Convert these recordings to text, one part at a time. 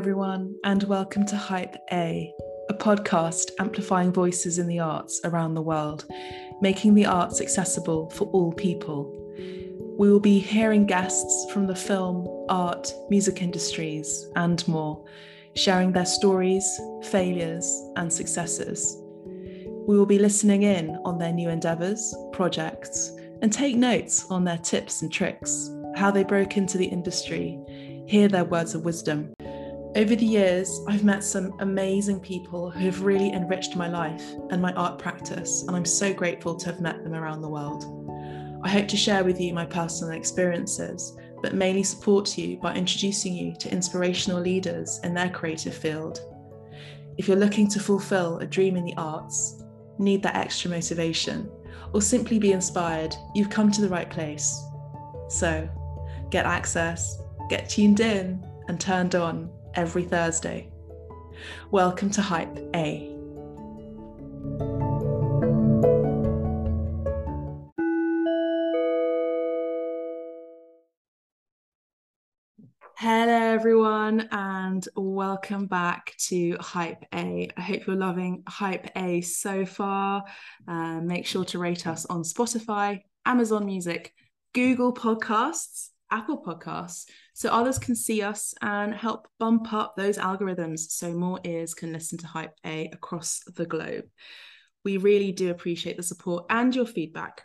everyone, and welcome to Hype A, a podcast amplifying voices in the arts around the world, making the arts accessible for all people. We will be hearing guests from the film, art, music industries, and more, sharing their stories, failures, and successes. We will be listening in on their new endeavours, projects, and take notes on their tips and tricks, how they broke into the industry, hear their words of wisdom. Over the years, I've met some amazing people who have really enriched my life and my art practice, and I'm so grateful to have met them around the world. I hope to share with you my personal experiences, but mainly support you by introducing you to inspirational leaders in their creative field. If you're looking to fulfill a dream in the arts, need that extra motivation, or simply be inspired, you've come to the right place. So, get access, get tuned in, and turned on every Thursday. Welcome to Hype A. Hello, everyone, and welcome back to Hype A. I hope you're loving Hype A so far. Uh, make sure to rate us on Spotify, Amazon Music, Google Podcasts, Apple Podcasts, so others can see us and help bump up those algorithms so more ears can listen to Hype A across the globe. We really do appreciate the support and your feedback.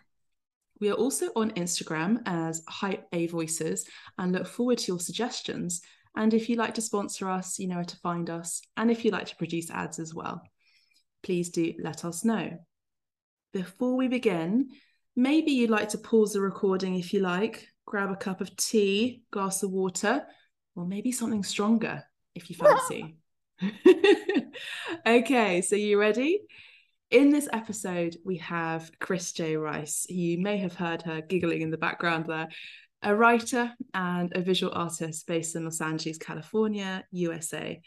We are also on Instagram as Hype A Voices and look forward to your suggestions. And if you'd like to sponsor us, you know where to find us. And if you'd like to produce ads as well, please do let us know. Before we begin, maybe you'd like to pause the recording if you like, grab a cup of tea, glass of water, or maybe something stronger if you fancy. okay, so you ready? In this episode, we have Chris J. Rice. You may have heard her giggling in the background there. A writer and a visual artist based in Los Angeles, California, USA.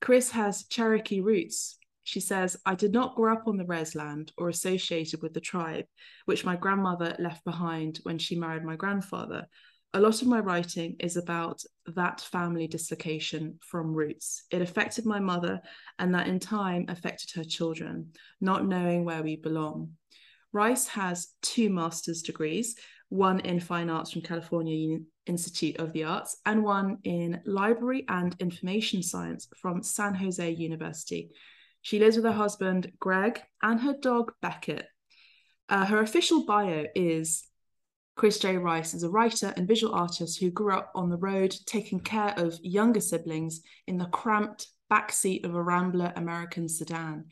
Chris has Cherokee roots, she says, I did not grow up on the Res land or associated with the tribe, which my grandmother left behind when she married my grandfather. A lot of my writing is about that family dislocation from roots. It affected my mother, and that in time affected her children, not knowing where we belong. Rice has two master's degrees one in fine arts from California Institute of the Arts, and one in library and information science from San Jose University. She lives with her husband, Greg, and her dog, Beckett. Uh, her official bio is Chris J. Rice is a writer and visual artist who grew up on the road taking care of younger siblings in the cramped backseat of a Rambler American sedan,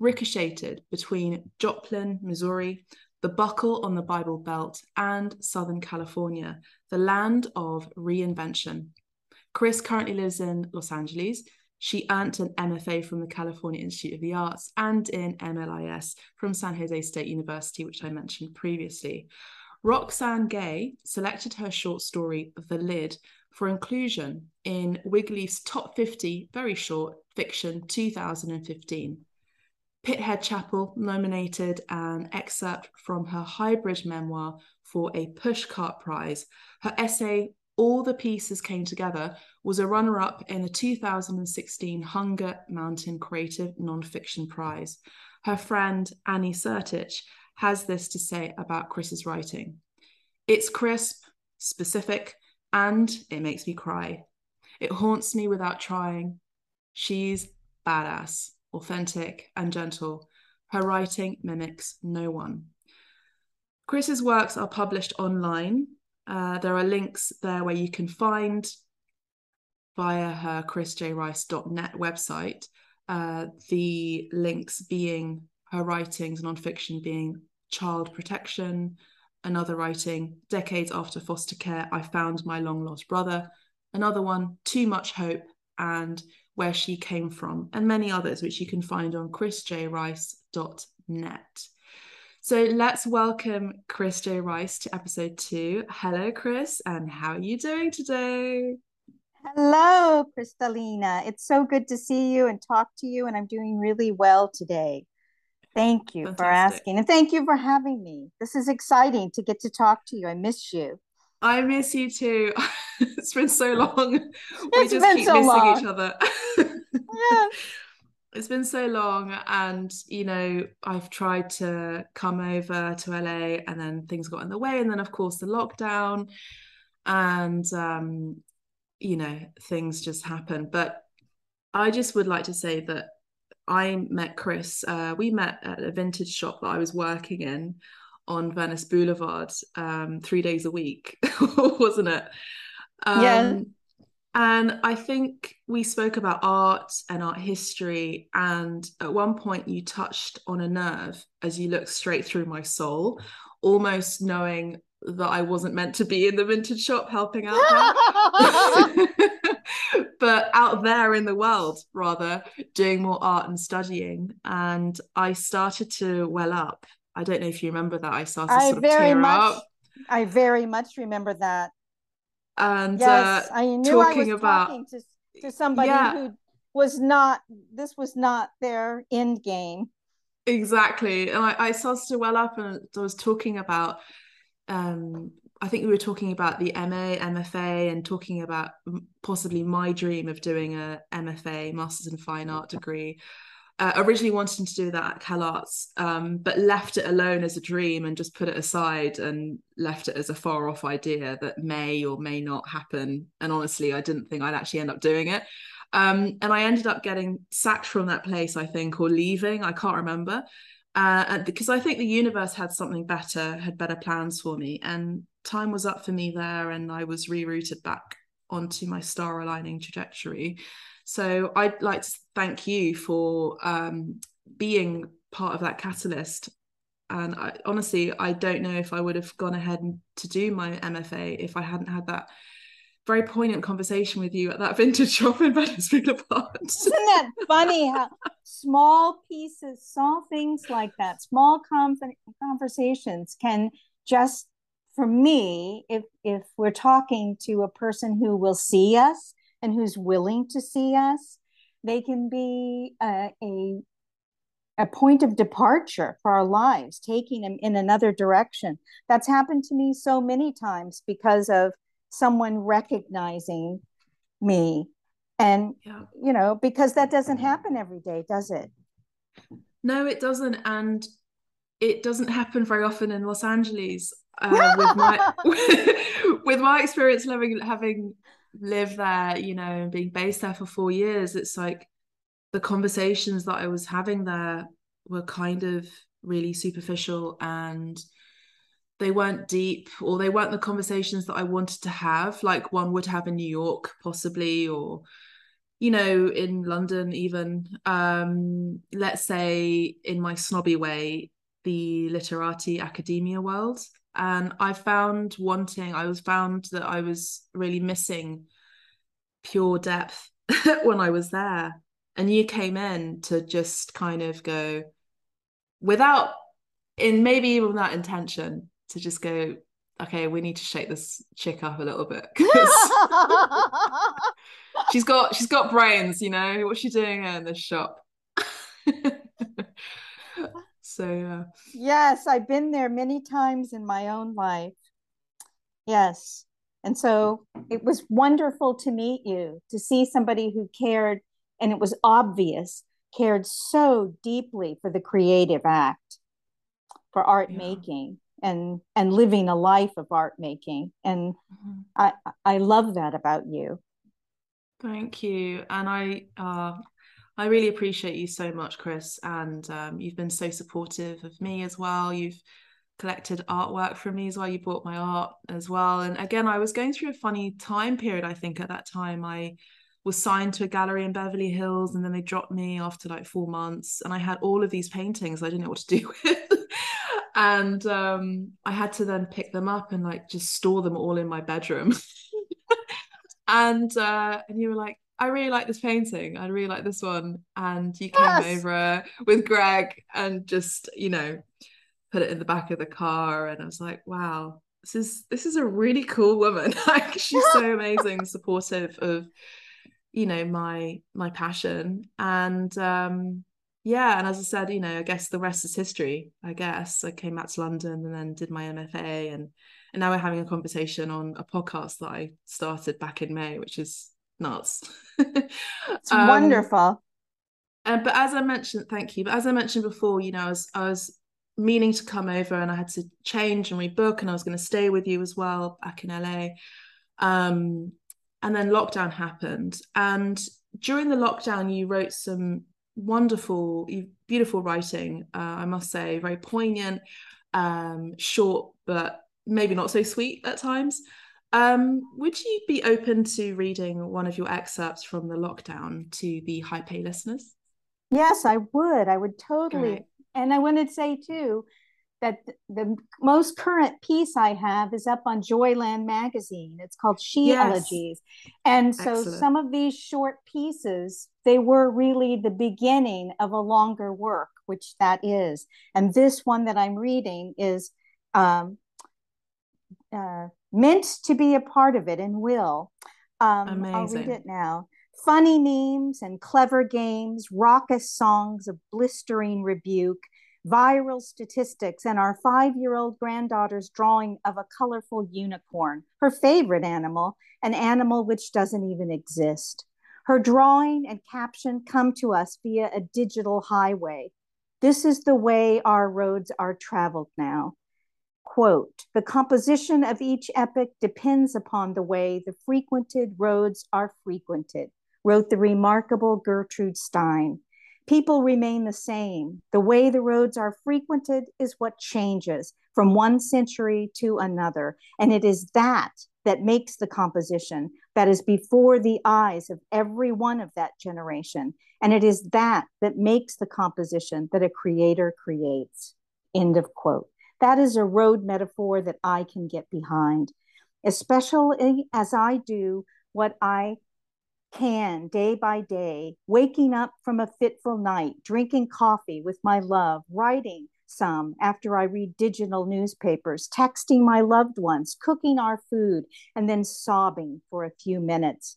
ricocheted between Joplin, Missouri, the buckle on the Bible Belt, and Southern California, the land of reinvention. Chris currently lives in Los Angeles she earned an MFA from the California Institute of the Arts and in MLIS from San Jose State University, which I mentioned previously. Roxane Gay selected her short story, The Lid, for inclusion in Wigleaf's Top 50 Very Short Fiction 2015. Pithead Chapel nominated an excerpt from her hybrid memoir for a Pushcart Prize. Her essay all the Pieces Came Together was a runner up in the 2016 Hunger Mountain Creative Nonfiction Prize. Her friend Annie Sertich has this to say about Chris's writing It's crisp, specific, and it makes me cry. It haunts me without trying. She's badass, authentic, and gentle. Her writing mimics no one. Chris's works are published online uh, there are links there where you can find via her chrisjrice.net website uh, the links being her writings non-fiction being child protection another writing decades after foster care i found my long lost brother another one too much hope and where she came from and many others which you can find on chrisjrice.net so let's welcome Chris J. Rice to episode two. Hello, Chris, and how are you doing today? Hello, Kristalina. It's so good to see you and talk to you, and I'm doing really well today. Thank you Fantastic. for asking, and thank you for having me. This is exciting to get to talk to you. I miss you. I miss you too. it's been so long. we it's just keep so missing long. each other. yeah. It's been so long, and you know, I've tried to come over to LA, and then things got in the way, and then of course the lockdown, and um, you know, things just happen. But I just would like to say that I met Chris. Uh, we met at a vintage shop that I was working in on Venice Boulevard um, three days a week, wasn't it? Um, yeah. And I think we spoke about art and art history. And at one point, you touched on a nerve as you looked straight through my soul, almost knowing that I wasn't meant to be in the vintage shop helping out but out there in the world, rather, doing more art and studying. And I started to well up I don't know if you remember that. I started I sort of very much, up. I very much remember that. And yes, uh, I knew talking I was about, talking to, to somebody yeah. who was not, this was not their end game. Exactly. And I, I started to well up and I was talking about, um, I think we were talking about the MA, MFA, and talking about possibly my dream of doing a MFA, Masters in Fine Art degree uh, originally wanting to do that at CalArts, um, but left it alone as a dream and just put it aside and left it as a far off idea that may or may not happen. And honestly, I didn't think I'd actually end up doing it. Um, and I ended up getting sacked from that place, I think, or leaving. I can't remember. Uh, because I think the universe had something better, had better plans for me. And time was up for me there, and I was rerouted back onto my star aligning trajectory. So I'd like to thank you for um, being part of that catalyst. And I, honestly, I don't know if I would have gone ahead to do my MFA if I hadn't had that very poignant conversation with you at that vintage shop in Venice Boulevard. Isn't that funny how small pieces, small things like that, small conversations can just, for me, if if we're talking to a person who will see us and who's willing to see us, they can be a, a, a point of departure for our lives, taking them in another direction. That's happened to me so many times because of someone recognizing me. And, yeah. you know, because that doesn't happen every day, does it? No, it doesn't. And it doesn't happen very often in Los Angeles. Uh, with my with my experience living having live there, you know, and being based there for four years, it's like the conversations that I was having there were kind of really superficial and they weren't deep or they weren't the conversations that I wanted to have, like one would have in New York, possibly, or you know, in London, even. Um, let's say in my snobby way, the literati academia world and i found wanting i was found that i was really missing pure depth when i was there. And you came in to just kind of go without in maybe even without intention to just go okay we need to shake this chick up a little bit she's got she's got brains you know what's she doing in this shop so uh, yes i've been there many times in my own life. Yes. And so it was wonderful to meet you to see somebody who cared and it was obvious cared so deeply for the creative act for art yeah. making and and living a life of art making. And mm-hmm. i i love that about you. Thank you. And i uh I really appreciate you so much, Chris, and um, you've been so supportive of me as well. You've collected artwork from me as well. You bought my art as well. And again, I was going through a funny time period. I think at that time, I was signed to a gallery in Beverly Hills, and then they dropped me after like four months. And I had all of these paintings I didn't know what to do with. and um, I had to then pick them up and like just store them all in my bedroom. and uh, and you were like, I really like this painting. I really like this one. And you came yes. over with Greg and just, you know, put it in the back of the car. And I was like, wow, this is this is a really cool woman. like she's so amazing, supportive of, you know, my my passion. And um yeah, and as I said, you know, I guess the rest is history. I guess I came back to London and then did my MFA, and and now we're having a conversation on a podcast that I started back in May, which is nuts. it's um, wonderful. And but as I mentioned, thank you. But as I mentioned before, you know, I was I was meaning to come over and I had to change and rebook, and I was going to stay with you as well back in LA. Um, and then lockdown happened, and during the lockdown, you wrote some wonderful, beautiful writing. Uh, I must say, very poignant, um, short, but maybe not so sweet at times. Um, would you be open to reading one of your excerpts from the lockdown to the Hype A listeners? Yes, I would. I would totally. And I want to say too that the most current piece I have is up on Joyland magazine. It's called She yes. Elegies. And so Excellent. some of these short pieces, they were really the beginning of a longer work, which that is. And this one that I'm reading is um, uh, meant to be a part of it and will. Um, Amazing. I'll read it now. Funny memes and clever games, raucous songs of blistering rebuke, viral statistics, and our five year old granddaughter's drawing of a colorful unicorn, her favorite animal, an animal which doesn't even exist. Her drawing and caption come to us via a digital highway. This is the way our roads are traveled now. Quote, the composition of each epic depends upon the way the frequented roads are frequented, wrote the remarkable Gertrude Stein. People remain the same. The way the roads are frequented is what changes from one century to another. And it is that that makes the composition that is before the eyes of every one of that generation. And it is that that makes the composition that a creator creates. End of quote. That is a road metaphor that I can get behind, especially as I do what I can day by day, waking up from a fitful night, drinking coffee with my love, writing some after I read digital newspapers, texting my loved ones, cooking our food, and then sobbing for a few minutes.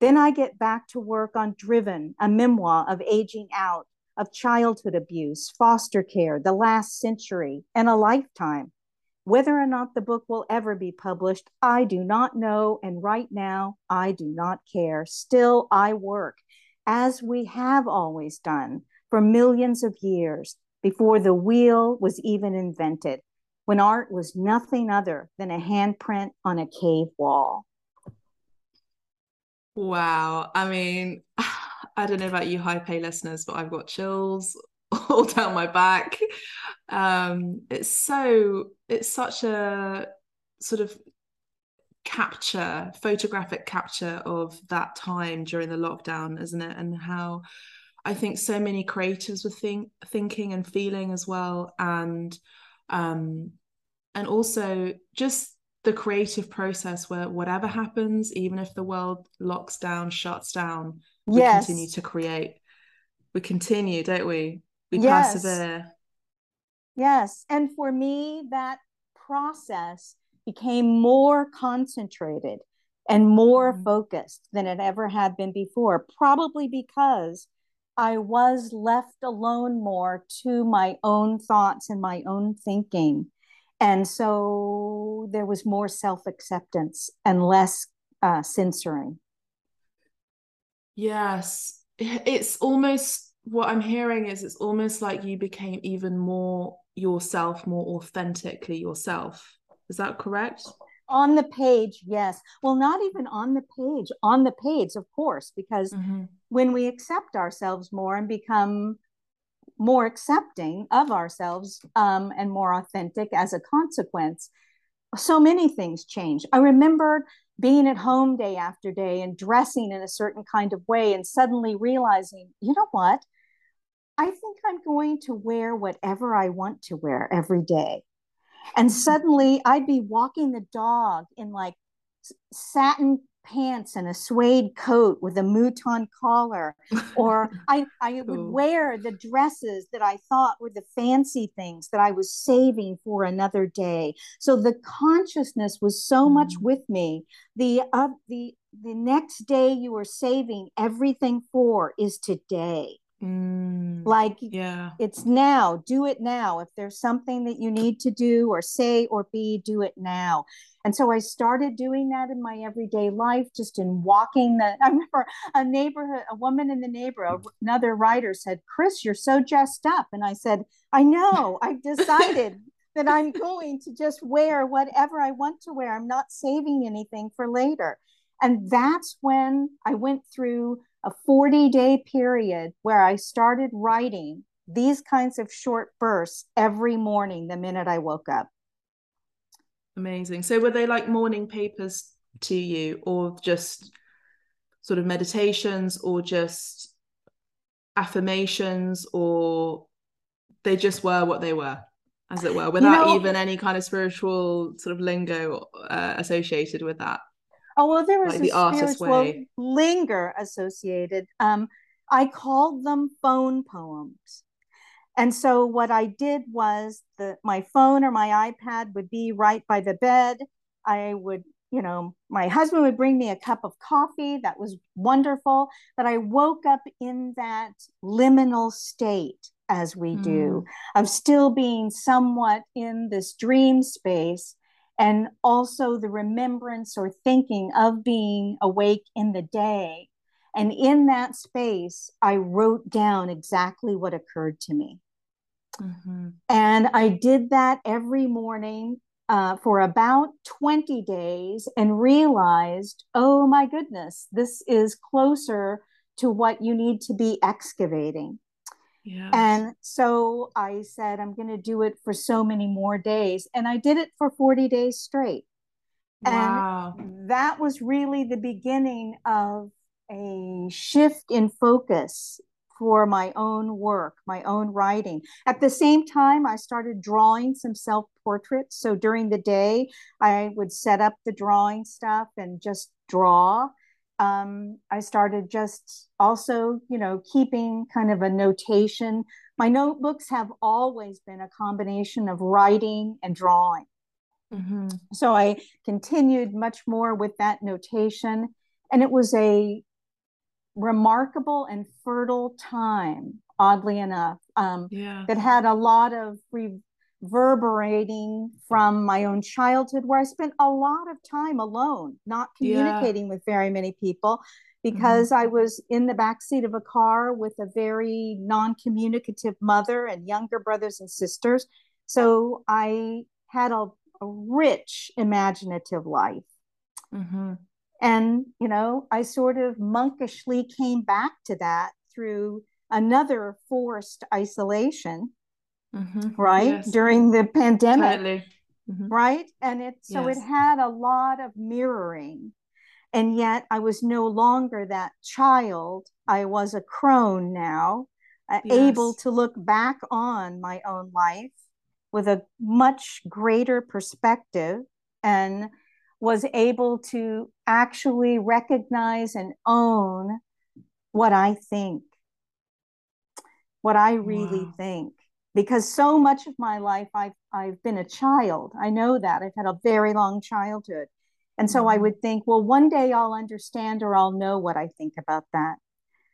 Then I get back to work on Driven, a memoir of aging out, of childhood abuse, foster care, the last century, and a lifetime. Whether or not the book will ever be published, I do not know. And right now, I do not care. Still, I work as we have always done for millions of years before the wheel was even invented, when art was nothing other than a handprint on a cave wall. Wow. I mean, I don't know about you Hype A listeners, but I've got chills all down my back. Um, it's so it's such a sort of capture, photographic capture of that time during the lockdown, isn't it? And how I think so many creatives were think, thinking and feeling as well, and um, and also just the creative process where whatever happens, even if the world locks down, shuts down, we yes. continue to create. We continue, don't we? we yes. persevere yes and for me that process became more concentrated and more mm-hmm. focused than it ever had been before probably because i was left alone more to my own thoughts and my own thinking and so there was more self-acceptance and less uh, censoring yes it's almost what I'm hearing is it's almost like you became even more yourself, more authentically yourself. Is that correct? On the page, yes. Well, not even on the page, on the page, of course, because mm-hmm. when we accept ourselves more and become more accepting of ourselves um, and more authentic as a consequence, so many things change. I remember being at home day after day and dressing in a certain kind of way and suddenly realizing, you know what? I think I'm going to wear whatever I want to wear every day. And suddenly I'd be walking the dog in like satin pants and a suede coat with a mouton collar or I, I would wear the dresses that i thought were the fancy things that i was saving for another day. So the consciousness was so mm. much with me. The uh, the the next day you are saving everything for is today Mm. like yeah. it's now do it now. If there's something that you need to do or say or be do it now. And so i started doing that in my everyday life just in walking the i remember a neighborhood a woman in the neighborhood another writer said chris you're so dressed up. And i said i know. I've decided that i'm going to just wear whatever i want to wear. I'm not saving anything for later. And that's when i went through a 40 day period where I started writing these kinds of short bursts every morning the minute I woke up. Amazing. So were they like morning papers to you or just sort of meditations or just affirmations or they just were what they were as it were without you know, even any kind of spiritual sort of lingo uh, associated with that Oh well, there was like a the spiritual way. linger associated. Um, I called them phone poems. And so what I did was the my phone or my iPad would be right by the bed. I would, you know, my husband would bring me a cup of coffee. That was wonderful. But I woke up in that liminal state, as we mm. do, of still being somewhat in this dream space and also the remembrance or thinking of being awake in the day. And in that space, I wrote down exactly what occurred to me. Mm-hmm. And I did that every morning uh, for about 20 days and realized, oh my goodness, this is closer to what you need to be excavating. And so I said, I'm going to do it for so many more days. And I did it for 40 days straight. Wow. And that was really the beginning of a shift in focus for my own work, my own writing. At the same time, I started drawing some self portraits. So during the day, I would set up the drawing stuff and just draw um, I started just also, you know, keeping kind of a notation. My notebooks have always been a combination of writing and drawing. Mm-hmm. So I continued much more with that notation. And it was a remarkable and fertile time, oddly enough, um, yeah. that had a lot of re- reverberating from my own childhood where I spent a lot of time alone, not communicating yeah. with very many people because mm-hmm. I was in the backseat of a car with a very non-communicative mother and younger brothers and sisters. So I had a, a rich imaginative life. Mm-hmm. And, you know, I sort of monkishly came back to that through another forced isolation mm-hmm. right yes. during the pandemic totally. mm-hmm. right and it so yes. it had a lot of mirroring and yet i was no longer that child i was a crone now uh, yes. able to look back on my own life with a much greater perspective and was able to actually recognize and own what I think, what I really wow. think because so much of my life I've I've been a child. I know that. I've had a very long childhood. And so mm-hmm. I would think, well, one day I'll understand or I'll know what I think about that.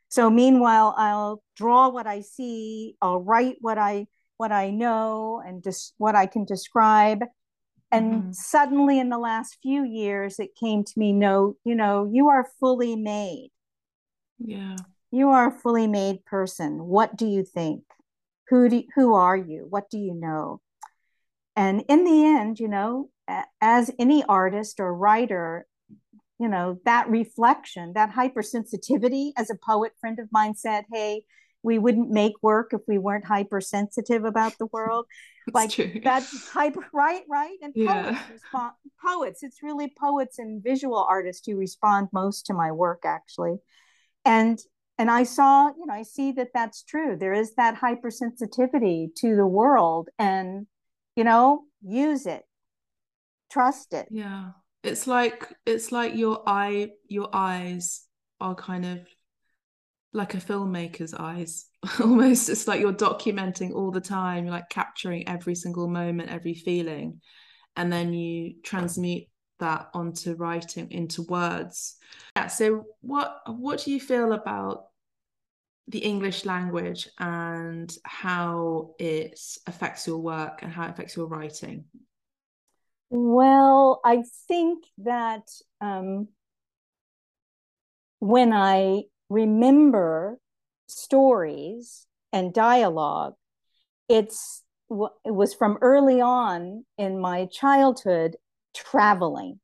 So meanwhile, I'll draw what I see, I'll write what I what I know and just what I can describe. And mm-hmm. suddenly in the last few years it came to me, no, you know, you are fully made. Yeah. You are a fully made person. What do you think? Who do, who are you? What do you know? And in the end you know as any artist or writer you know that reflection that hypersensitivity as a poet friend of mine said hey we wouldn't make work if we weren't hypersensitive about the world. Like true. that's hyper right right? And yeah. poets respond, poets it's really poets and visual artists who respond most to my work actually. And and i saw you know i see that that's true. There is that hypersensitivity to the world and you know use it. Trust it. Yeah. It's like it's like your eye your eyes are kind of like a filmmaker's eyes almost. It's like you're documenting all the time like capturing every single moment every feeling and then you transmute that onto writing into words yeah so what what do you feel about the English language and how it affects your work and how it affects your writing? Well, I think that um, when I remember stories and dialogue, it's it was from early on in my childhood traveling.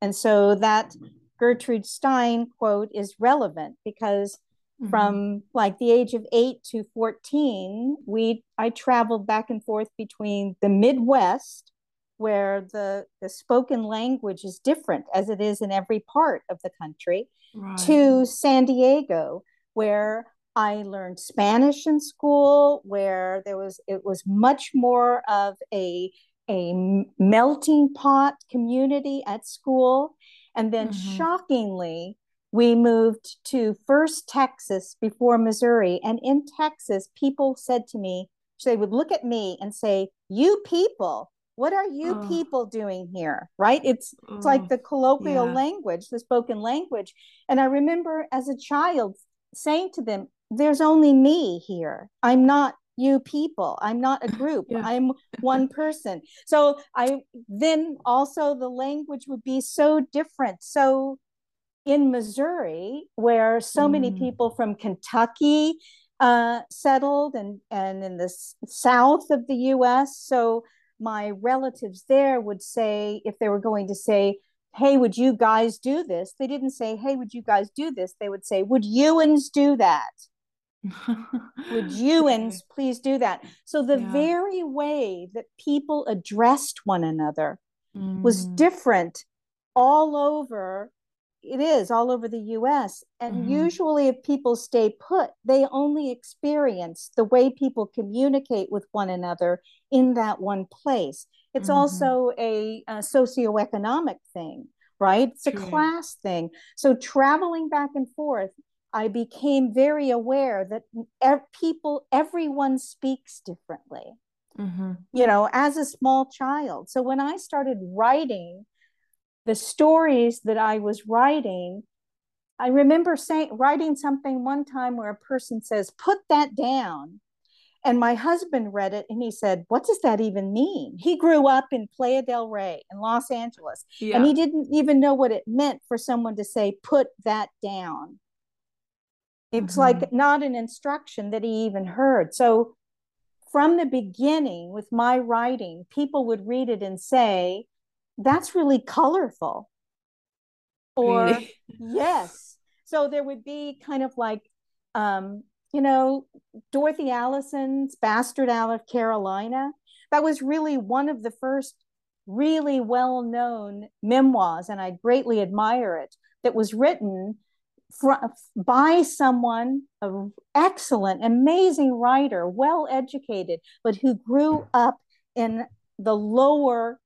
And so that Gertrude Stein quote is relevant because mm-hmm. from like the age of 8 to 14 we I traveled back and forth between the Midwest where the the spoken language is different as it is in every part of the country right. to San Diego where I learned Spanish in school where there was it was much more of a a melting pot community at school and then mm-hmm. shockingly we moved to first Texas before Missouri and in Texas people said to me they would look at me and say you people what are you oh. people doing here right it's oh. it's like the colloquial yeah. language the spoken language and i remember as a child saying to them there's only me here. I'm not you people. I'm not a group. Yeah. I'm one person. So I then also the language would be so different. So in Missouri, where so mm. many people from Kentucky uh, settled and, and in the s- south of the US, so my relatives there would say, if they were going to say, hey, would you guys do this? They didn't say, hey, would you guys do this? They would say, would Ewans do that? Would you and please do that? So the yeah. very way that people addressed one another mm. was different all over. It is all over the US. And mm-hmm. usually, if people stay put, they only experience the way people communicate with one another in that one place. It's mm-hmm. also a, a socioeconomic thing, right? It's True. a class thing. So, traveling back and forth I became very aware that ev- people, everyone speaks differently, mm-hmm. you know, as a small child. So when I started writing the stories that I was writing, I remember saying, writing something one time where a person says, put that down. And my husband read it and he said, What does that even mean? He grew up in Playa del Rey in Los Angeles yeah. and he didn't even know what it meant for someone to say, Put that down. It's mm-hmm. like not an instruction that he even heard. So from the beginning with my writing, people would read it and say, that's really colorful. Or really? yes. So there would be kind of like um, you know, Dorothy Allison's Bastard Out of Carolina. That was really one of the first really well known memoirs, and I greatly admire it, that was written by someone, an excellent, amazing writer, well educated, but who grew up in the lower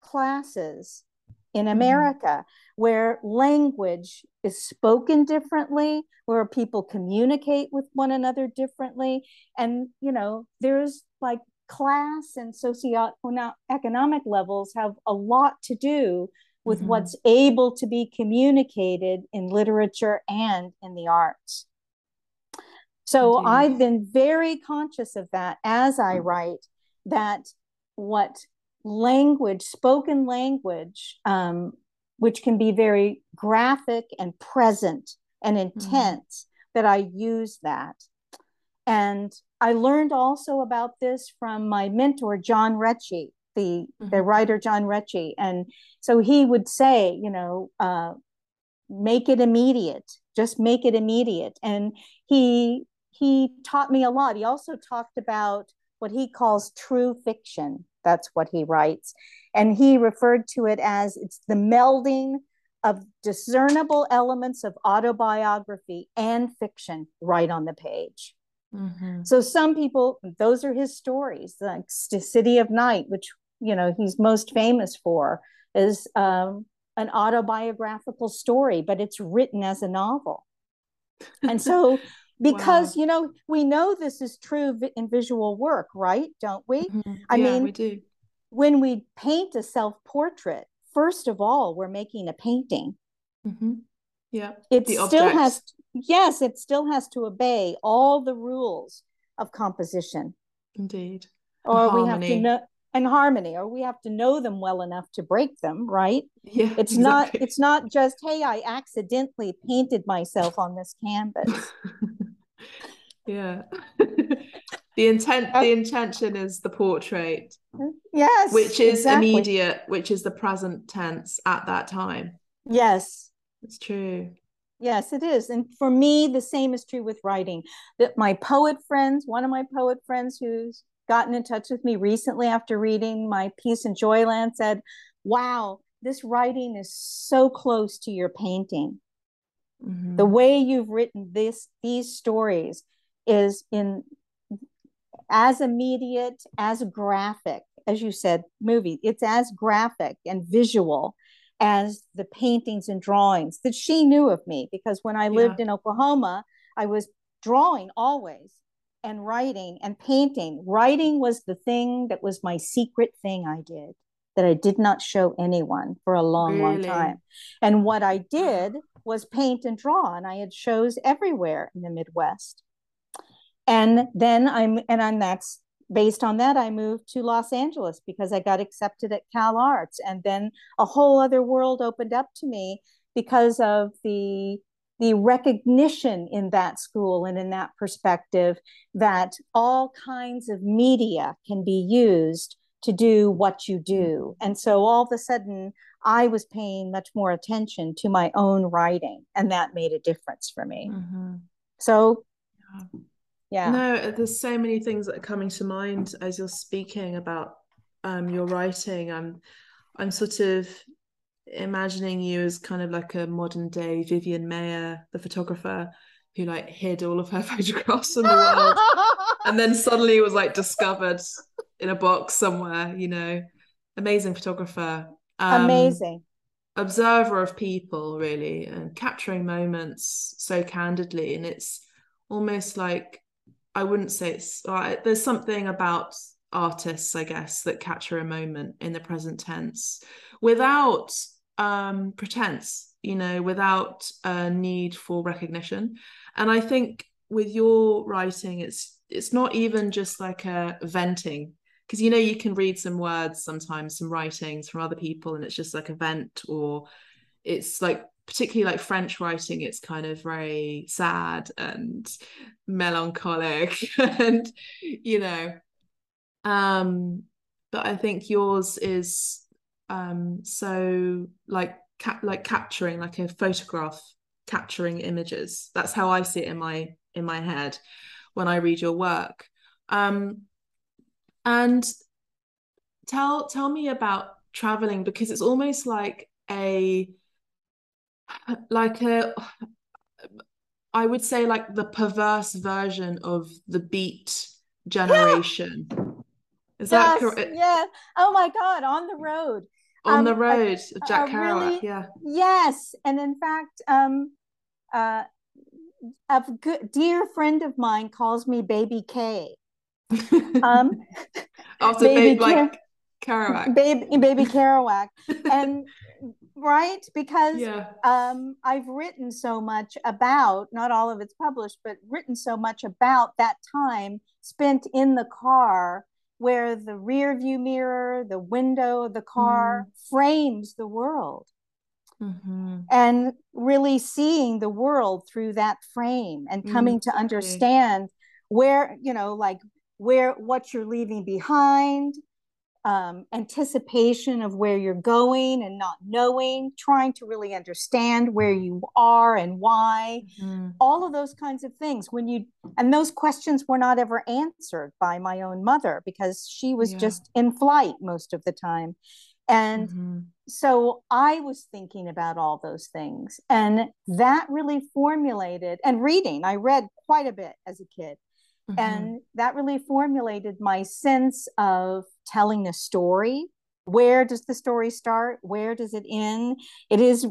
classes in mm-hmm. America, where language is spoken differently, where people communicate with one another differently. And, you know, there's like class and socioeconomic levels have a lot to do with mm-hmm. what's able to be communicated in literature and in the arts. So Indeed. I've been very conscious of that as I write, that what language, spoken language, um, which can be very graphic and present and mm-hmm. intense, mm-hmm. that I use that. And I learned also about this from my mentor, John Rechy, the mm-hmm. the writer John Rechy, and so he would say, you know, uh, make it immediate, just make it immediate, and he he taught me a lot. He also talked about what he calls true fiction. That's what he writes, and he referred to it as it's the melding of discernible elements of autobiography and fiction right on the page. Mm-hmm. So some people, those are his stories, like City of Night, which you know he's most famous for is um, an autobiographical story, but it's written as a novel. And so, because wow. you know, we know this is true in visual work, right? Don't we? Mm-hmm. I yeah, mean, we do. When we paint a self portrait, first of all, we're making a painting. Mm-hmm. Yeah, it still has yes, it still has to obey all the rules of composition. Indeed. Or we have to know and harmony, or we have to know them well enough to break them, right? Yeah. It's exactly. not it's not just, hey, I accidentally painted myself on this canvas. yeah. the intent the intention is the portrait. Mm-hmm. Yes. Which is exactly. immediate, which is the present tense at that time. Yes. It's true. Yes, it is. And for me, the same is true with writing. That my poet friends, one of my poet friends who's gotten in touch with me recently after reading my piece in Joyland said, Wow, this writing is so close to your painting. Mm-hmm. The way you've written this these stories is in as immediate, as graphic, as you said, movie. It's as graphic and visual as the paintings and drawings that she knew of me because when I lived yeah. in Oklahoma, I was drawing always and writing and painting. Writing was the thing that was my secret thing I did that I did not show anyone for a long, really? long time. And what I did was paint and draw, and I had shows everywhere in the Midwest. And then I'm, and I'm, that's based on that, I moved to Los Angeles because I got accepted at Cal Arts. And then a whole other world opened up to me because of the the recognition in that school and in that perspective that all kinds of media can be used to do what you do. And so all of a sudden, I was paying much more attention to my own writing, and that made a difference for me. Mm-hmm. So, yeah no there's so many things that are coming to mind as you're speaking about um, your writing i'm i'm sort of imagining you as kind of like a modern day vivian maier the photographer who like hid all of her photographs from the world and then suddenly was like discovered in a box somewhere you know? Amazing photographer. Um, amazing. observer of people really and capturing moments so candidly. And it's almost like I wouldn't say it's uh, there's something about artists, I guess, that capture a moment in the present tense without um, pretense, you know, without a need for recognition. And I think with your writing, it's it's not even just like a venting because you know you can read some words sometimes some writings from other people and it's just like a vent or it's like particularly like French writing, it's kind of very sad and melancholic and you know um but I think yours is um so like cap like capturing like a photograph capturing images that's how I see it in my in my head when I read your work um and tell tell me about traveling because it's almost like a like a I would say like the perverse version of the beat generation. Yeah. Is yes, that correct? Yeah. Oh my God, on the road. On um, the road a, of Jack Kerouac. Really, yeah. Yes, and in fact, um, uh, a good dear friend of mine calls me Baby K. Um, after baby, baby like Kerouac, baby, baby Kerouac, and right because yeah. um, i've written so much about not all of it's published but written so much about that time spent in the car where the rear view mirror the window of the car mm. frames the world mm-hmm. and really seeing the world through that frame and coming mm-hmm. to understand where you know like where what you're leaving behind um, anticipation of where you're going and not knowing, trying to really understand where you are and why, mm-hmm. all of those kinds of things. When you, and those questions were not ever answered by my own mother because she was yeah. just in flight most of the time. And mm-hmm. so I was thinking about all those things. And that really formulated, and reading, I read quite a bit as a kid. Mm-hmm. And that really formulated my sense of telling a story. Where does the story start? Where does it end? It is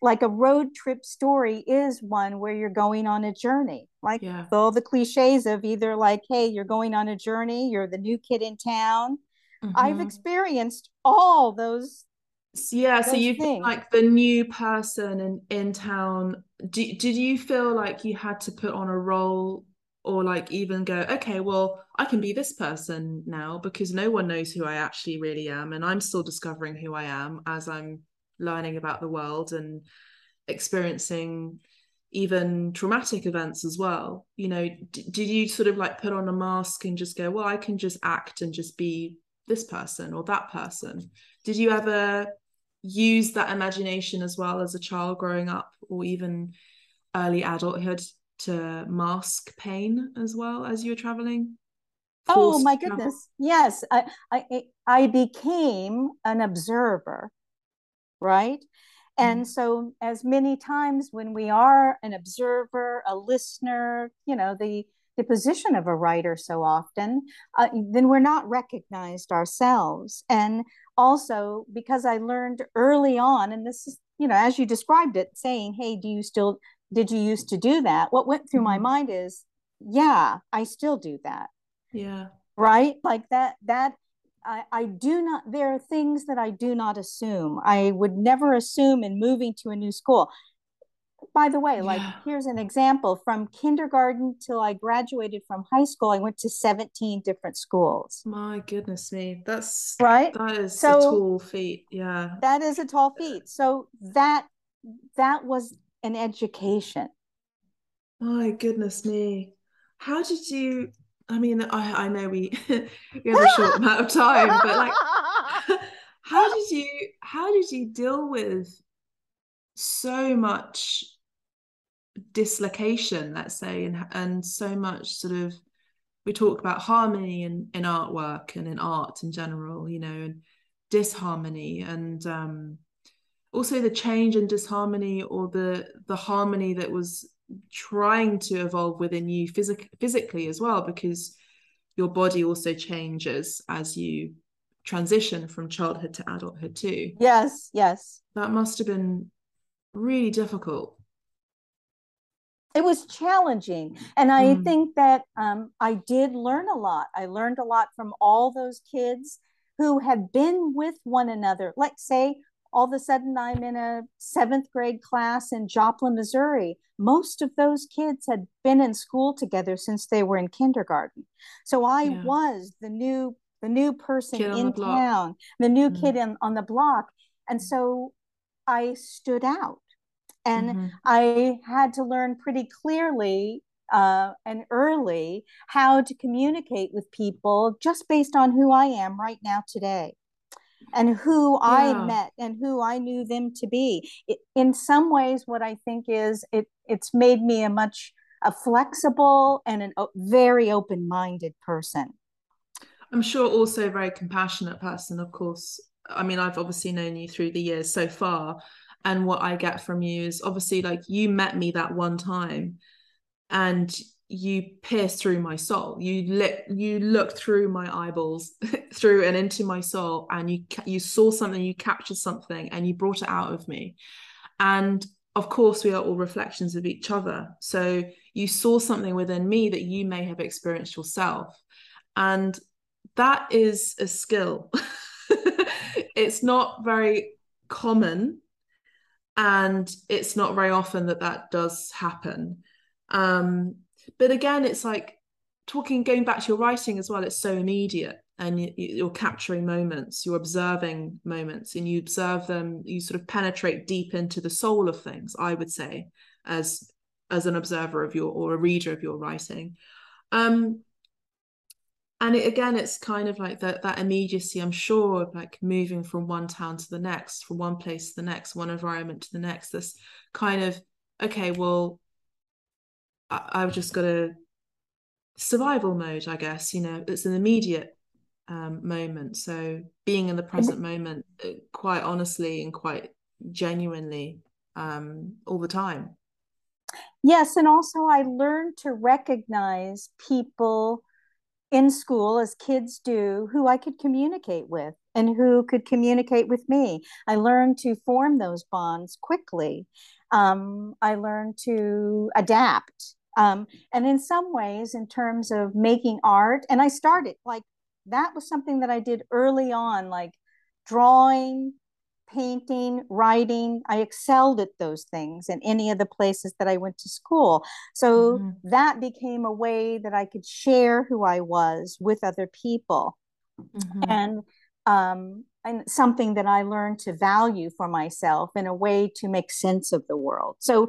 like a road trip story is one where you're going on a journey like yeah. all the cliches of either like hey you're going on a journey you're the new kid in town mm-hmm. i've experienced all those yeah so you've like the new person in in town Do, did you feel like you had to put on a role or like even go okay well i can be this person now because no one knows who i actually really am and i'm still discovering who i am as i'm learning about the world and experiencing even traumatic events as well. You know d- did you sort of like put on a mask and just go well i can just act and just be this person or that person? Did you ever use that imagination as well as a child growing up or even early adulthood to mask pain as well as you were traveling? Oh my goodness. Yes I, I i became an observer right? And mm-hmm. so as many times when we are an observer a listener you know the the position of a writer so often uh, then we're not recognized ourselves. And also because i learned early on and this is you know as you described it saying hey do you still did you used to do that? What went through mm-hmm. my mind is yeah i still do that. Yeah. Right? Like that that I, I do not there are things that i do not assume. I would never assume in moving to a new school. By the way yeah. like here's an example. From kindergarten till i graduated from high school i went to 17 different schools. My goodness me that's right? that is so, a tall feat yeah. That is a tall feat. So that that was an education. My goodness me. How did you i mean i i know we we have a short amount of time but like how did you how did you deal with so much dislocation let's say and and so much sort of we talk about harmony in in artwork and in art in general you know and disharmony and um also the change and disharmony or the the harmony that was trying to evolve within you physic- physically as well because your body also changes as you transition from childhood to adulthood too. Yes yes. That must have been really difficult. It was challenging and i mm. think that um, i did learn a lot. I learned a lot from all those kids who had been with one another. Like say all of a sudden i'm in a seventh grade class in joplin missouri most of those kids had been in school together since they were in kindergarten so i yeah. was the new the new person kid in town the new mm. kid in, on the block and so i stood out and mm-hmm. I had to learn pretty clearly uh, and early how to communicate with people just based on who I am right now today and who yeah. I met and who I knew them to be. It, in some ways, what I think is it it's made me a much a flexible and a very open-minded person. I'm sure also a very compassionate person, of course. I mean, I've obviously known you through the years so far, and what I get from you is obviously like you met me that one time and you pierce through my soul. You lit you looked through my eyeballs through and into my soul and you you saw something you captured something and you brought it out of me. And of course we are all reflections of each other. So you saw something within me that you may have experienced yourself. And that is a skill. It's not very common and it's not very often that that does happen. Um, but again it's like talking going back to your writing as well it's so immediate and you, are capturing moments you're observing moments and you observe them you sort of penetrate deep into the soul of things i would say as as an observer of your or a reader of your writing. Um and it, again it's kind of like that that immediacy i'm sure of like moving from one town to the next from one place to the next one environment to the next this kind of okay well I, i've just got a survival mode i guess you know it's an immediate um, moment so being in the present moment uh, quite honestly and quite genuinely um, all the time yes and also i learned to recognize people in school as kids do who I could communicate with and who could communicate with me. I learned to form those bonds quickly. Um, I learned to adapt. Um, and in some ways, in terms of making art, and I started like that was something that I did early on, like drawing, painting, writing. I excelled at those things in any of the places that I went to school. So mm-hmm. that became a way that I could share who I was with other people. Mm-hmm. And um, and something that I learned to value for myself in a way to make sense of the world. So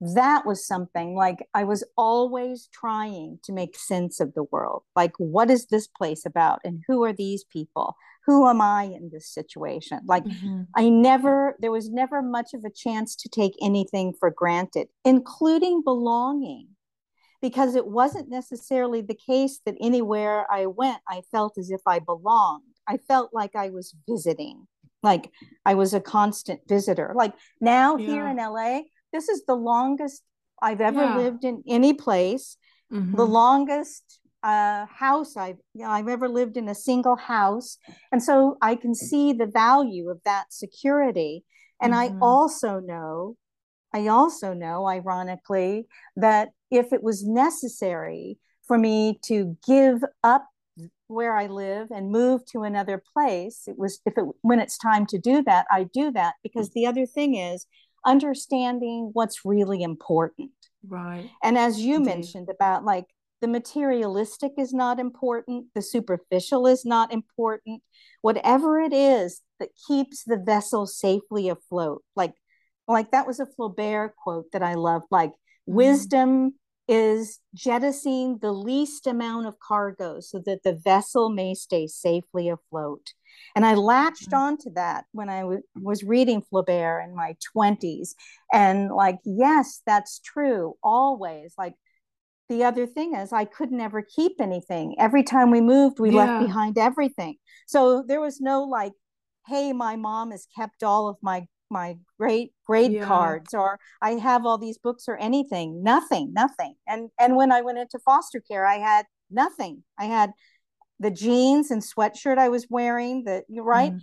that was something like I was always trying to make sense of the world. Like, what is this place about? And who are these people? Who am I in this situation? Like, mm-hmm. I never, there was never much of a chance to take anything for granted, including belonging, because it wasn't necessarily the case that anywhere I went, I felt as if I belonged. I felt like I was visiting, like I was a constant visitor. Like now yeah. here in LA, this is the longest I've ever yeah. lived in any place. Mm-hmm. The longest uh, house I've you know, I've ever lived in a single house, and so I can see the value of that security. And mm-hmm. I also know, I also know, ironically, that if it was necessary for me to give up where I live and move to another place, it was if it when it's time to do that, I do that because the other thing is understanding what's really important. Right. And as you Indeed. mentioned about like the materialistic is not important, the superficial is not important, whatever it is that keeps the vessel safely afloat. Like like that was a Flaubert quote that I love like mm-hmm. wisdom is jettisoning the least amount of cargo so that the vessel may stay safely afloat. And I latched mm-hmm. onto that when I w- was reading Flaubert in my 20s. And like, yes, that's true, always. Like, the other thing is, I could never keep anything. Every time we moved, we yeah. left behind everything. So there was no like, hey, my mom has kept all of my my great grade yeah. cards or i have all these books or anything nothing nothing and and when i went into foster care i had nothing i had the jeans and sweatshirt I was wearing, the right, mm.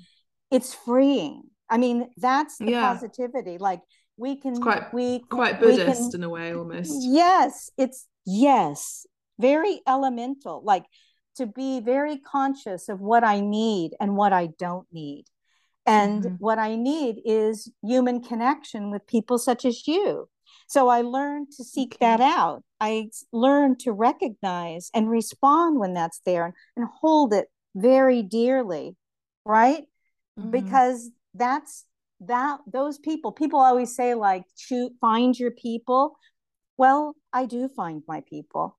it's freeing. I mean, that's the yeah. positivity. Like we can it's quite we quite Buddhist can, in a way almost. Yes, it's yes, very elemental. Like to be very conscious of what I need and what I don't need. And mm-hmm. what I need is human connection with people such as you so I learned to seek okay. that out. I learned to recognize and respond when that's there and, and hold it very dearly, right? Mm-hmm. Because that's that those people people always say like shoot find your people well i do find my people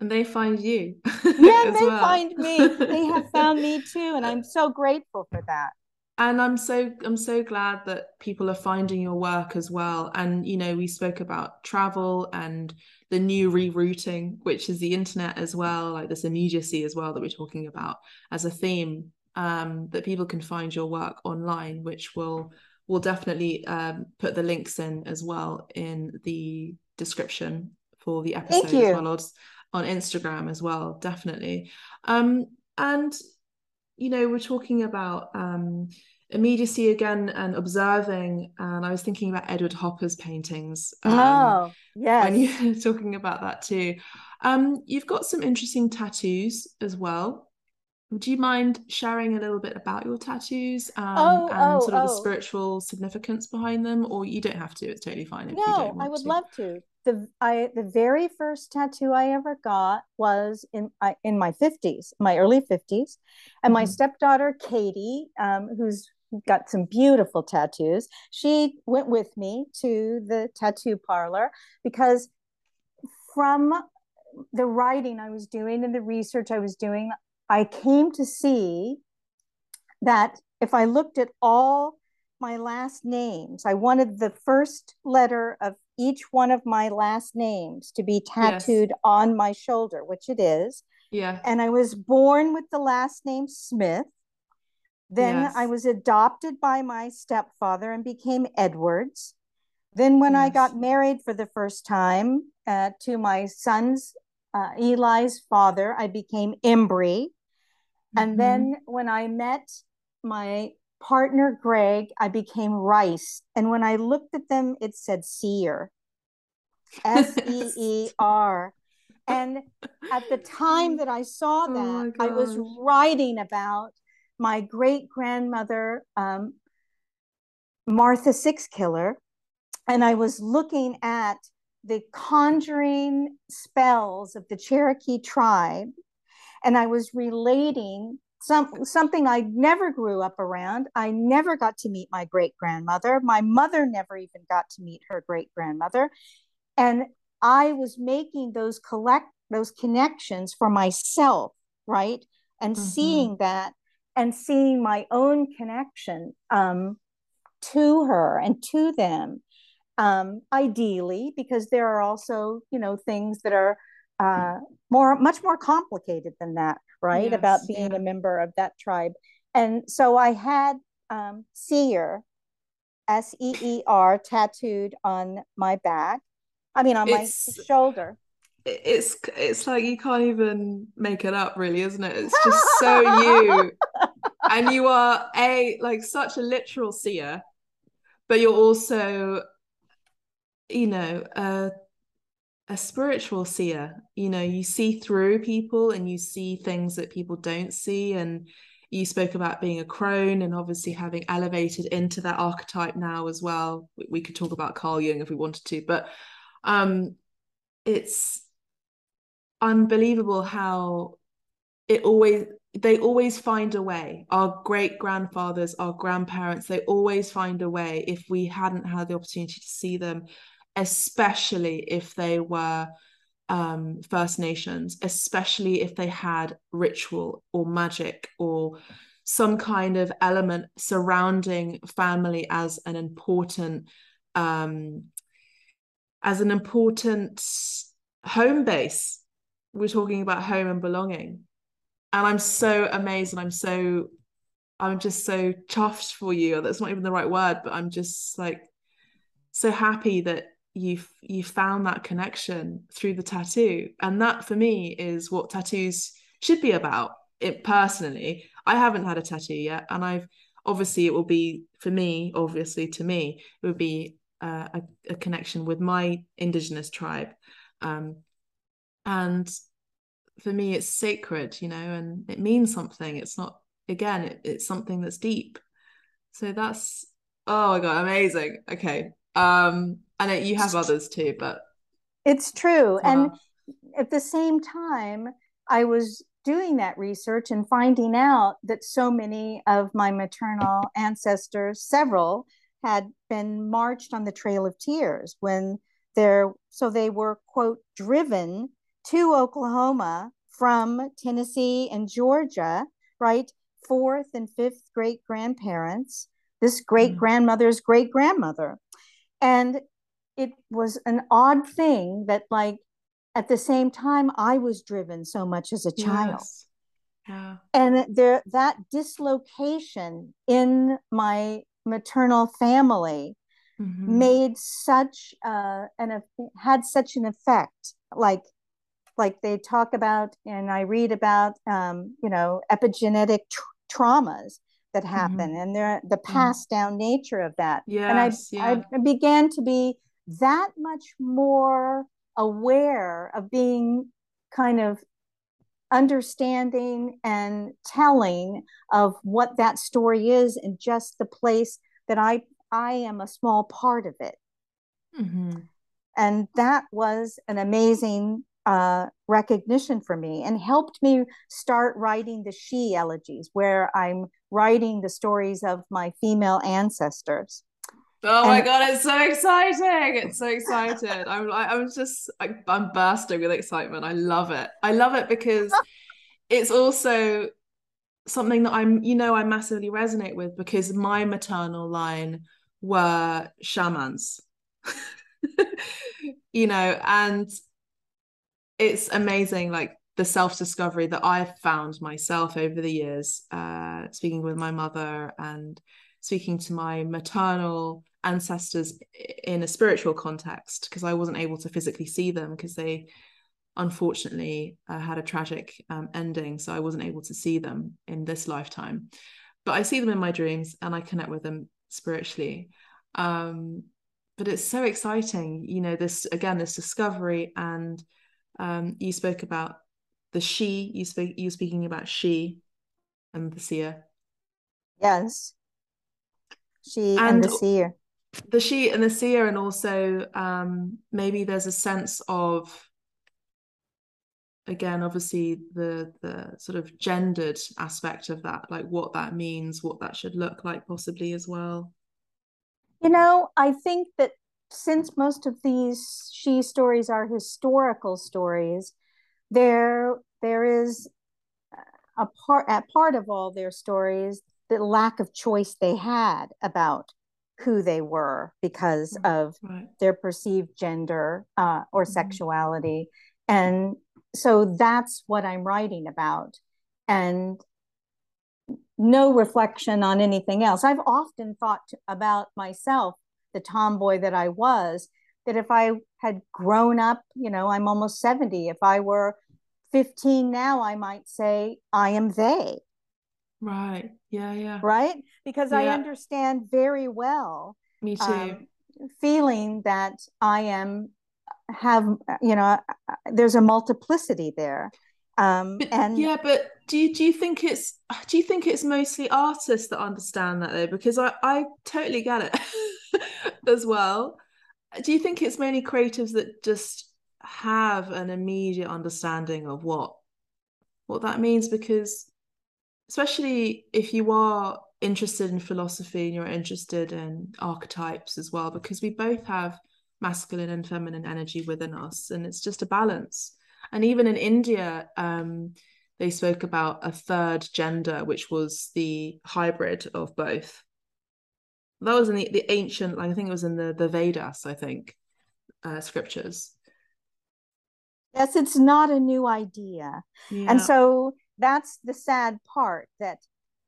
and they find you yeah they well. find me they have found me too and i'm so grateful for that and i'm so i'm so glad that people are finding your work as well. And you know we spoke about travel and the new rerouting which is the internet as well like this immediacy as well that we're talking about as a theme um, that people can find your work online which will will definitely um, put the links in as well in the description for the episode as well on instagram as well definitely. Um, and you know, we're talking about um, immediacy again and observing, and I was thinking about Edward Hopper's paintings. Um, oh, yes. When you're talking about that too. Um, you've got some interesting tattoos as well. Would you mind sharing a little bit about your tattoos um, oh, and oh, sort of oh. the spiritual significance behind them? Or you don't have to; it's totally fine. If you can. No, I would to. love to the I the very first tattoo I ever got was in I, in my fifties, my early fifties, and my mm-hmm. stepdaughter Katie, um, who's got some beautiful tattoos, she went with me to the tattoo parlor because from the writing I was doing and the research I was doing, I came to see that if I looked at all my last names, I wanted the first letter of each one of my last names to be tattooed yes. on my shoulder, which it is. Yeah. And I was born with the last name Smith. Then yes. I was adopted by my stepfather and became Edwards. Then, when yes. I got married for the first time uh, to my son's uh, Eli's father, I became Embry. Mm-hmm. And then, when I met my partner Greg, I became Rice. And when I looked at them, it said seer. S E E R. And at the time that I saw oh that, oh I was writing about my great grandmother, um, Martha Sixkiller, and I was looking at the conjuring spells of the Cherokee tribe, and I was relating some something I never grew up around. I never got to meet my great grandmother. My mother never even got to meet her great grandmother, and I was making those collect those connections for myself, right? And mm-hmm. seeing that and seeing my own connection um, to her and to them um, ideally because there are also you know things that are uh, more much more complicated than that right? Yes, about being yeah. a member of that tribe. And so i had um, seer s-e-e-r tattooed on my back. I mean on it's, my shoulder it's it's like you can't even make it up really isn't it? It's just so you. And you are a like such a literal seer but you're also you know a a spiritual seer. You know you see through people and you see things that people don't see. And you spoke about being a crone and obviously having elevated into that archetype now as well. We, we could talk about carl jung if we wanted to but um it's unbelievable how it always they always find a way. Our great grandfathers our grandparents they always find a way if we hadn't had the opportunity to see them especially if they were um, First Nations, especially if they had ritual or magic or some kind of element surrounding family as an important um, as an important home base. We're talking about home and belonging. And I'm so amazed and I'm so I'm just so chuffed for you. That's not even the right word, but I'm just like so happy that you you found that connection through the tattoo. And that for me is what tattoos should be about it personally. I haven't had a tattoo yet and i've obviously it will be for me obviously to me it would be uh, a, a, connection with my indigenous tribe. Um, and for me it's sacred you know and it means something. It's not again it, it's something that's deep. So that's oh my god amazing. Okay um and you have others too, but it's true. And at the same time, I was doing that research and finding out that so many of my maternal ancestors, several, had been marched on the Trail of Tears when they're so they were quote driven to Oklahoma from Tennessee and Georgia, right? Fourth and fifth great grandparents, this hmm. great grandmother's great grandmother. And it was an odd thing that like at the same time I was driven so much as a child. Yes. Yeah. And there that dislocation in my maternal family mm-hmm. made such uh and had such an effect like like they talk about and I read about um you know epigenetic traumas that mm-hmm. happen mm-hmm. and they're the passed down nature of that. Yes, and I, yeah. I began to be that much more aware of being kind of understanding and telling of what that story is and just the place that I I am a small part of it. Mm-hmm. And that was an amazing uh, recognition for me and helped me start writing the she elegies, where I'm writing the stories of my female ancestors. Oh my god, it's so exciting! It's so excited. I'm like, I'm just, I'm bursting with excitement. I love it. I love it because it's also something that I'm, you know, I massively resonate with because my maternal line were shamans, you know, and it's amazing, like the self discovery that I've found myself over the years, uh, speaking with my mother and speaking to my maternal ancestors in a spiritual context because I wasn't able to physically see them because they unfortunately uh, had a tragic um, ending so I wasn't able to see them in this lifetime but I see them in my dreams and I connect with them spiritually um, but it's so exciting you know this again this discovery and um, you spoke about the she you spoke you were speaking about she and the seer Yes. She and, and the seer. The she and the seer, and also um, maybe there's a sense of again obviously the the sort of gendered aspect of that like what that means what that should look like possibly as well. You know i think that since most of these she stories are historical stories there there is a part a part of all their stories the lack of choice they had about who they were because of right. their perceived gender uh, or mm-hmm. sexuality and so that's what I'm writing about. And no reflection on anything else. I've often thought about myself, the tomboy that I was, that if I had grown up, you know, I'm almost 70, if I were 15 now, I might say, I am they. Right. Yeah. Yeah. Right. Because yeah. I understand very well. Me too. Um, feeling that I am have you know there's a multiplicity there um but, and yeah but do you do you think it's do you think it's mostly artists that understand that though because i i totally get it as well do you think it's mainly creatives that just have an immediate understanding of what what that means because especially if you are interested in philosophy and you're interested in archetypes as well because we both have masculine and feminine energy within us and it's just a balance. And even in india um, they spoke about a third gender which was the hybrid of both. That was in the, the ancient like i think it was in the the vedas i think uh, scriptures. Yes it's not a new idea. Yeah. and so that's the sad part that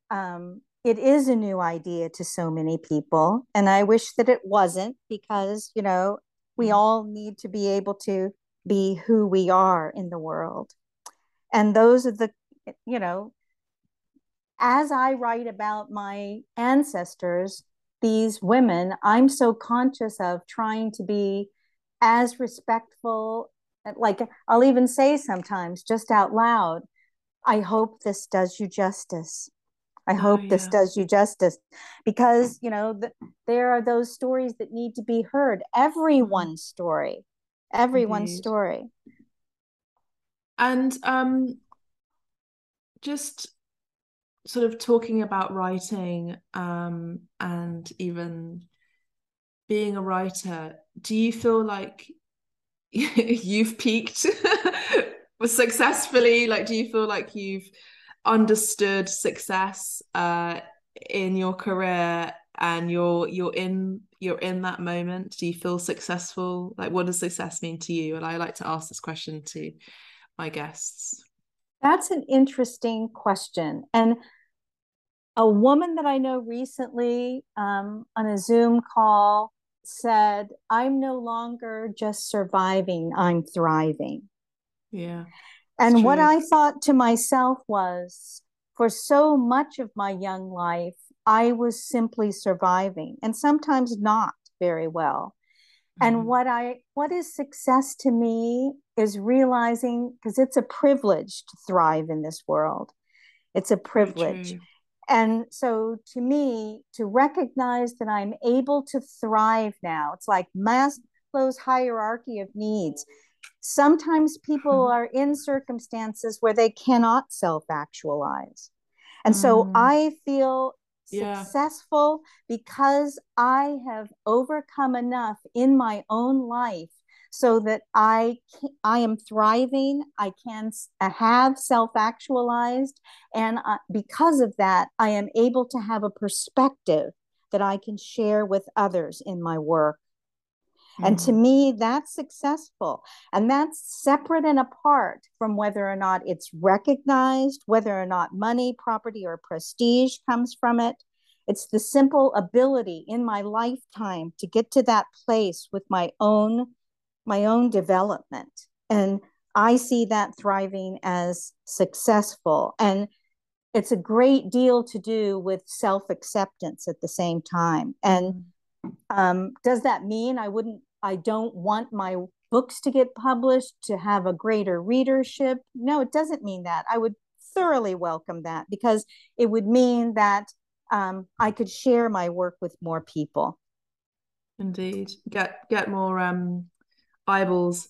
um, it is a new idea to so many people and i wish that it wasn't because you know we mm. all need to be able to be who we are in the world and those are the you know as i write about my ancestors these women i'm so conscious of trying to be as respectful like i'll even say sometimes just out loud i hope this does you justice I oh, hope oh, yeah. this does you justice because, you know, the, there are those stories that need to be heard. Everyone's story, everyone's Indeed. story. And um, just sort of talking about writing um, and even being a writer, do you feel like you've peaked successfully? Like, do you feel like you've understood success uh, in your career and you're you're in you're in that moment? Do you feel successful? Like what does success mean to you? And i like to ask this question to my guests. That's an interesting question. And a woman that i know recently um, on a zoom call said i'm no longer just surviving i'm thriving yeah and what I thought to myself was for so much of my young life, I was simply surviving and sometimes not very well. Mm-hmm. And what I what is success to me is realizing because it's a privilege to thrive in this world. It's a privilege. And so to me, to recognize that I'm able to thrive now, it's like Maslow's hierarchy of needs sometimes people are in circumstances where they cannot self actualize. And so mm. I feel yeah. successful because I have overcome enough in my own life so that I can, I am thriving. I can have self actualized, and uh, because of that, I am able to have a perspective that I can share with others in my work. And to mm-hmm. me, that's successful. And that's separate and apart from whether or not it's recognized, whether or not money, property, or prestige comes from it. It's the simple ability in my lifetime to get to that place with my own my own development. And I see that thriving as successful. And it's a great deal to do with self acceptance at the same time. And mm-hmm um, does that mean I wouldn't, I don't want my books to get published to have a greater readership? No, it doesn't mean that. I would thoroughly welcome that because it would mean that um, I could share my work with more people. Indeed, get get more um, eyeballs,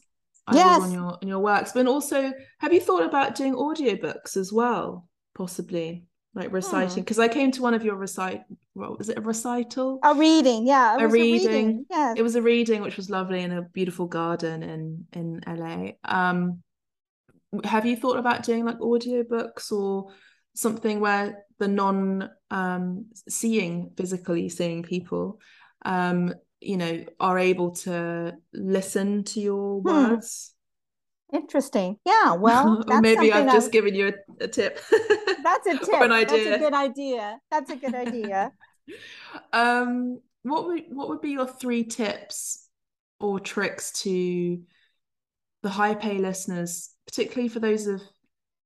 eyeballs yes. on your on your works. But also, have you thought about doing audiobooks as well? Possibly, like reciting. Because hmm. I came to one of your recite. What was it? A recital? A reading, yeah. A reading. a reading. Yeah. It was a reading, which was lovely in a beautiful garden in in LA. Um, have you thought about doing like audiobooks or something where the non um, seeing physically seeing people um, you know are able to listen to your hmm. words interesting. Yeah well maybe i've just given you a, a tip. That's a tip an idea. that's a good idea. That's a good idea. Um what would what would be your three tips or tricks to the Hype A listeners particularly for those of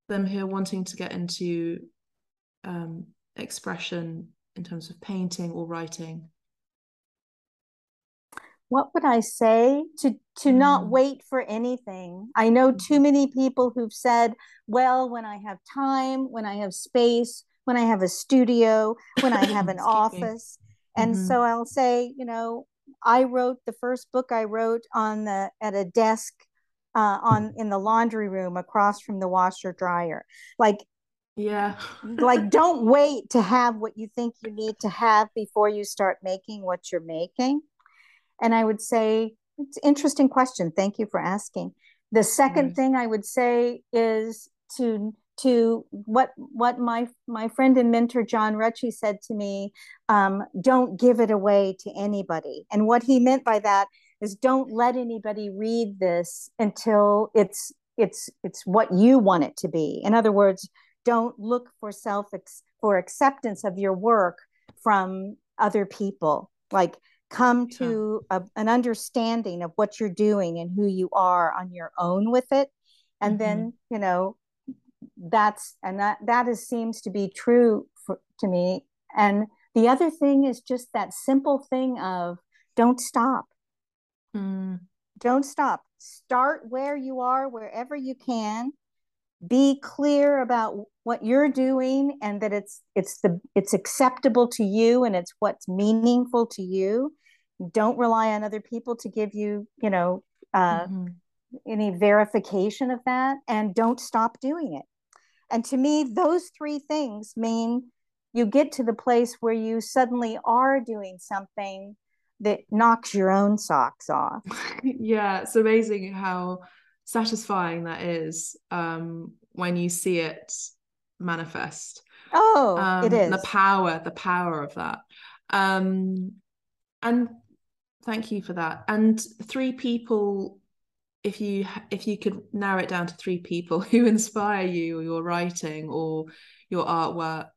them who are wanting to get into um, expression in terms of painting or writing? What would I say to to mm. not wait for anything? I know mm. too many people who've said, "Well, when I have time, when I have space, when I have a studio, when I have an office." And mm-hmm. so I'll say, you know, I wrote the first book I wrote on the at a desk uh, on in the laundry room across from the washer dryer. Like yeah. like don't wait to have what you think you need to have before you start making what you're making. And I would say it's an interesting question. Thank you for asking. The second mm. thing I would say is to to what what my my friend and mentor John Rechy said to me, um, don't give it away to anybody. And what he meant by that is don't let anybody read this until it's it's it's what you want it to be. In other words, don't look for self for acceptance of your work from other people like come to a, an understanding of what you're doing and who you are on your own with it. And mm-hmm. then you know that's and that that is seems to be true for, to me. And the other thing is just that simple thing of don't stop. Mm. don't stop. Start where you are wherever you can. Be clear about what you're doing and that it's it's the it's acceptable to you and it's what's meaningful to you don't rely on other people to give you you know uh, mm-hmm. any verification of that and don't stop doing it and to me those three things mean you get to the place where you suddenly are doing something that knocks your own socks off yeah it's amazing how satisfying that is um, when you see it manifest. Oh, um, it is the power, the power of that. Um, and thank you for that. And three people, if you if you could narrow it down to three people who inspire you, or your writing, or your artwork,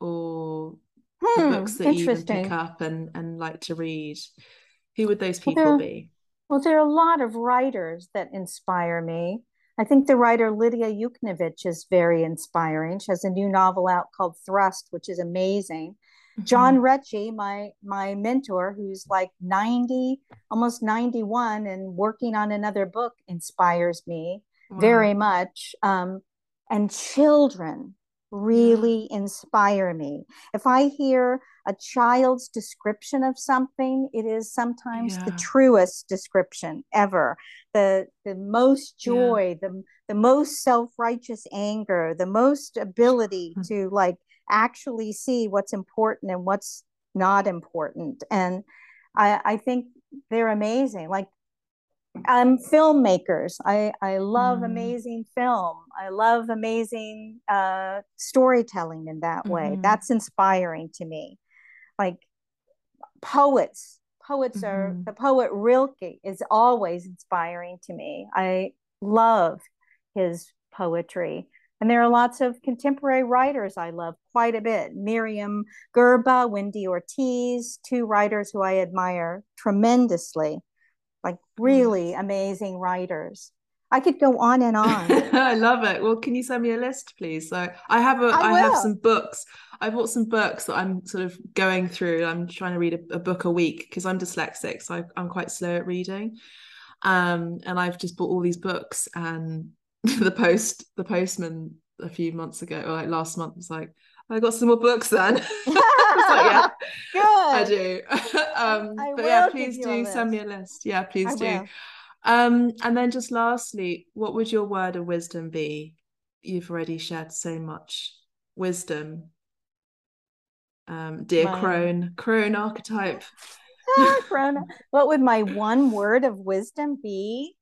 or hmm, the books that you pick up and and like to read, who would those people well, be? Well, there are a lot of writers that inspire me. I think the writer Lydia Yuknavitch is very inspiring. She has a new novel out called Thrust, which is amazing. Mm-hmm. John Rechy, my my mentor, who's like 90, almost 91, and working on another book, inspires me wow. very much. Um, and children, really inspire me. If I hear a child's description of something, it is sometimes yeah. the truest description ever. The the most joy, yeah. the the most self-righteous anger, the most ability to like actually see what's important and what's not important. And I, I think they're amazing. Like um, filmmakers. I, I love mm. amazing film. I love amazing uh, storytelling in that way. Mm-hmm. That's inspiring to me. Like poets, poets mm-hmm. are the poet Rilke is always inspiring to me. I love his poetry. And there are lots of contemporary writers I love quite a bit. Myriam Gurba, Wendy Ortiz, two writers who I admire tremendously like really amazing writers. I could go on and on. I love it. Well, can you send me a list, please? So I have a I, I have some books. I bought some books that I'm sort of going through. I'm trying to read a, a book a week because I'm dyslexic, so I, I'm quite slow at reading. Um, and I've just bought all these books, and the post the postman a few months ago, or like last month, was like, I got some more books then. like, yeah, Good. I do. um, I but yeah, please do send me a list. Yeah, please I do. Um, and then just lastly, what would your word of wisdom be? You've already shared so much wisdom. Um, dear My- crone, crone archetype. Ah, Corona. What would my one word of wisdom be?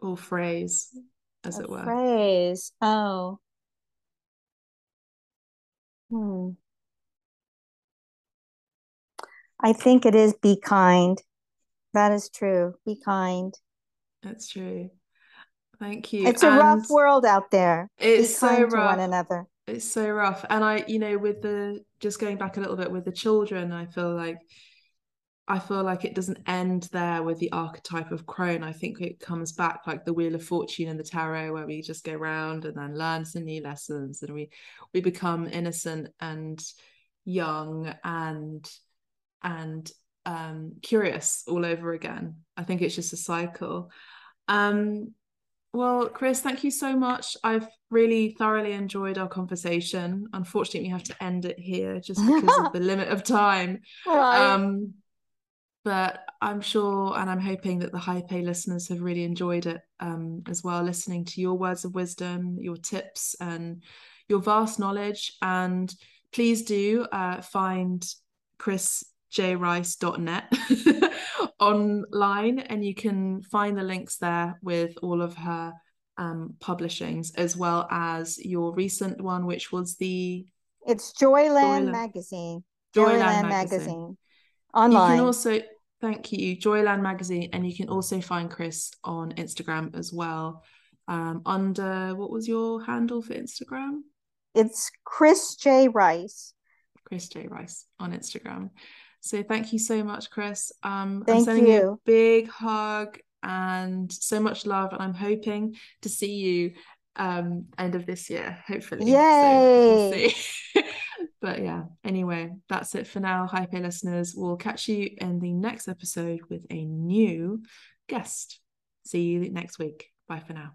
or phrase, as A it were. phrase. Oh. Hmm. I think it is be kind. That is true. Be kind. That's true. Thank you. It's a rough world out there. It's so to one another. It's so rough. And I, you know, with the just going back a little bit with the children, I feel like I feel like it doesn't end there with the archetype of crone. I think it comes back like the Wheel of Fortune and the tarot, where we just go round and then learn some new lessons and we we become innocent and young and and um curious all over again. I think it's just a cycle. Um well, Chris, thank you so much. I've really thoroughly enjoyed our conversation. Unfortunately, we have to end it here just because of the limit of time. Right. Um, but I'm sure and I'm hoping that the Hype A listeners have really enjoyed it um, as well, listening to your words of wisdom, your tips, and your vast knowledge. And please do uh, find chrisjrice.net online, and you can find the links there with all of her um, publishings, as well as your recent one, which was the It's Joyland Joyland- Magazine. Joyland, Joyland magazine. Magazine. You can also thank you, Joyland Magazine, and you can also find Chris on Instagram as well. Um, under what was your handle for Instagram? It's Chris J. Rice. Chris J Rice on Instagram. So thank you so much, Chris. Um, I'm sending you a big hug and so much love, and I'm hoping to see you um end of this year, hopefully. So Yay. see. but yeah, anyway, that's it for now. Hype A listeners. We'll catch you in the next episode with a new guest. See you next week. Bye for now.